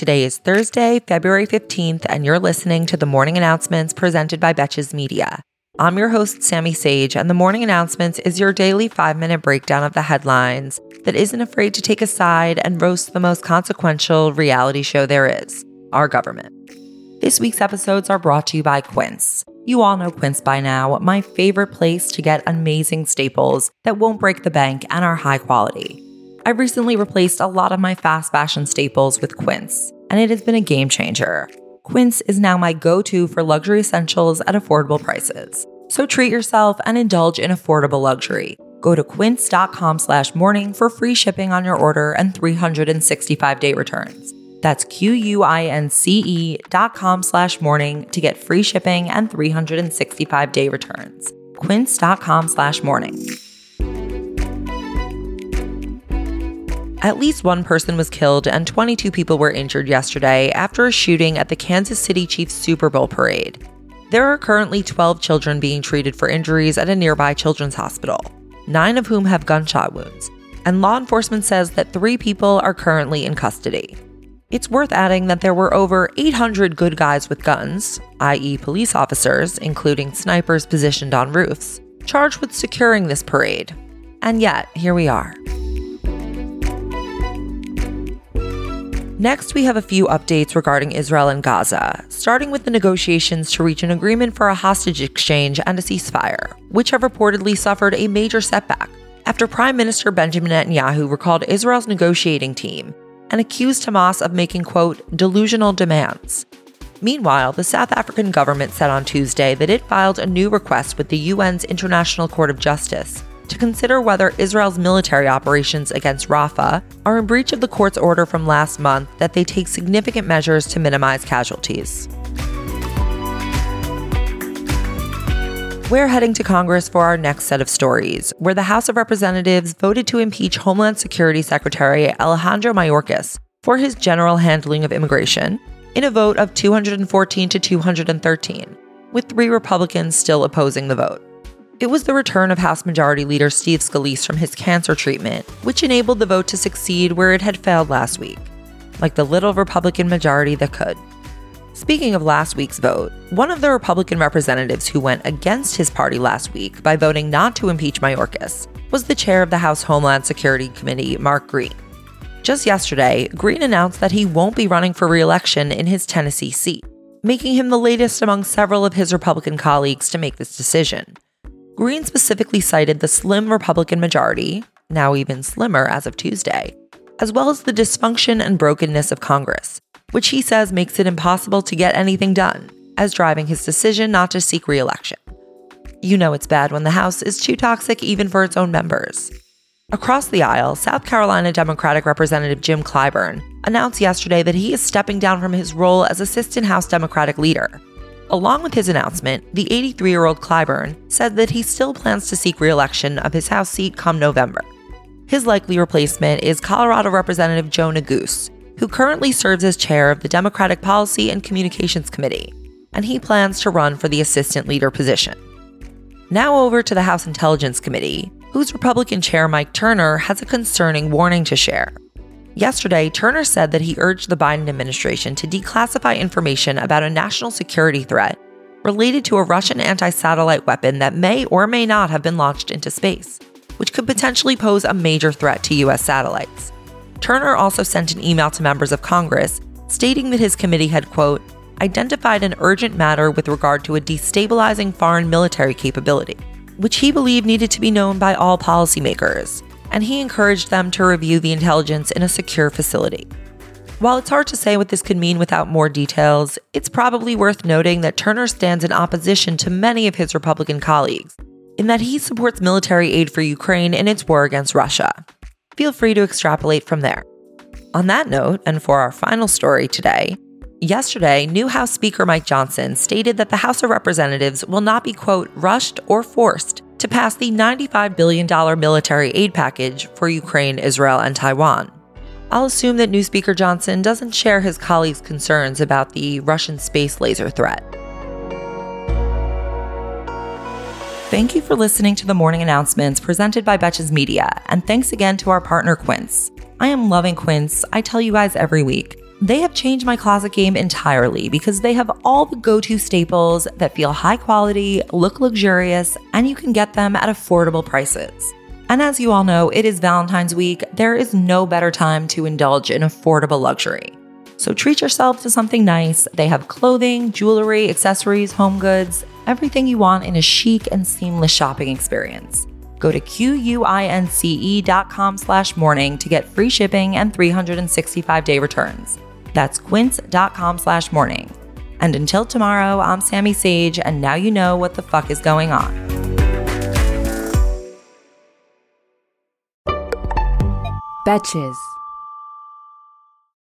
Today is Thursday, February 15th, and you're listening to the morning announcements presented by Betches Media. I'm your host, Sami Sage, and the morning announcements is your daily five minute breakdown of the headlines that isn't afraid to take a side and roast the most consequential reality show there is our government. This week's episodes are brought to you by Quince. You all know Quince by now, my favorite place to get amazing staples that won't break the bank and are high quality. I've recently replaced a lot of my fast fashion staples with Quince, and it has been a game changer. Quince is now my go to for luxury essentials at affordable prices. So treat yourself and indulge in affordable luxury. Go to quince.com slash morning for free shipping on your order and 365 day returns. That's Q-U-I-N-C-E dot com slash morning to get free shipping and 365 day returns. Quince.com slash morning. At least one person was killed and 22 people were injured yesterday after a shooting at the Kansas City Chiefs Super Bowl parade. There are currently 12 children being treated for injuries at a nearby children's hospital, nine of whom have gunshot wounds, and law enforcement says that three people are currently in custody. It's worth adding that there were over 800 good guys with guns, i.e., police officers, including snipers positioned on roofs, charged with securing this parade. And yet, here we are. Next, we have a few updates regarding Israel and Gaza, starting with the negotiations to reach an agreement for a hostage exchange and a ceasefire, which have reportedly suffered a major setback after Prime Minister Benjamin Netanyahu recalled Israel's negotiating team and accused Hamas of making, quote, delusional demands. Meanwhile, the South African government said on Tuesday that it filed a new request with the UN's International Court of Justice to consider whether Israel's military operations against Rafah are in breach of the court's order from last month that they take significant measures to minimize casualties. We're heading to Congress for our next set of stories, where the House of Representatives voted to impeach Homeland Security Secretary Alejandro Mayorkas for his general handling of immigration in a vote of 214 to 213, with three Republicans still opposing the vote. It was the return of House Majority Leader Steve Scalise from his cancer treatment, which enabled the vote to succeed where it had failed last week, like the little Republican majority that could. Speaking of last week's vote, one of the Republican representatives who went against his party last week by voting not to impeach Mayorkas was the chair of the House Homeland Security Committee, Mark Green. Just yesterday, Green announced that he won't be running for re election in his Tennessee seat, making him the latest among several of his Republican colleagues to make this decision. Green specifically cited the slim Republican majority, now even slimmer as of Tuesday, as well as the dysfunction and brokenness of Congress, which he says makes it impossible to get anything done, as driving his decision not to seek re election. You know it's bad when the House is too toxic even for its own members. Across the aisle, South Carolina Democratic Representative Jim Clyburn announced yesterday that he is stepping down from his role as Assistant House Democratic Leader. Along with his announcement, the 83 year old Clyburn said that he still plans to seek re election of his House seat come November. His likely replacement is Colorado Representative Joe Neguse, who currently serves as chair of the Democratic Policy and Communications Committee, and he plans to run for the assistant leader position. Now over to the House Intelligence Committee, whose Republican chair Mike Turner has a concerning warning to share. Yesterday, Turner said that he urged the Biden administration to declassify information about a national security threat related to a Russian anti satellite weapon that may or may not have been launched into space, which could potentially pose a major threat to U.S. satellites. Turner also sent an email to members of Congress stating that his committee had, quote, identified an urgent matter with regard to a destabilizing foreign military capability, which he believed needed to be known by all policymakers, and he encouraged them to review the intelligence in a secure facility. While it's hard to say what this could mean without more details, it's probably worth noting that Turner stands in opposition to many of his Republican colleagues, in that he supports military aid for Ukraine in its war against Russia feel free to extrapolate from there. On that note, and for our final story today, yesterday, new House Speaker Mike Johnson stated that the House of Representatives will not be, quote, rushed or forced to pass the $95 billion military aid package for Ukraine, Israel, and Taiwan. I'll assume that new Speaker Johnson doesn't share his colleagues' concerns about the Russian space laser threat. Thank you for listening to the morning announcements presented by Betches Media, and thanks again to our partner Quince. I am loving Quince, I tell you guys every week. They have changed my closet game entirely because they have all the go to staples that feel high quality, look luxurious, and you can get them at affordable prices. And as you all know, it is Valentine's week. There is no better time to indulge in affordable luxury. So treat yourself to something nice. They have clothing, jewelry, accessories, home goods, everything you want in a chic and seamless shopping experience. Go to quince.com slash morning to get free shipping and 365-day returns. That's quince.com slash morning. And until tomorrow, I'm Sami Sage, and now you know what the fuck is going on. Betches.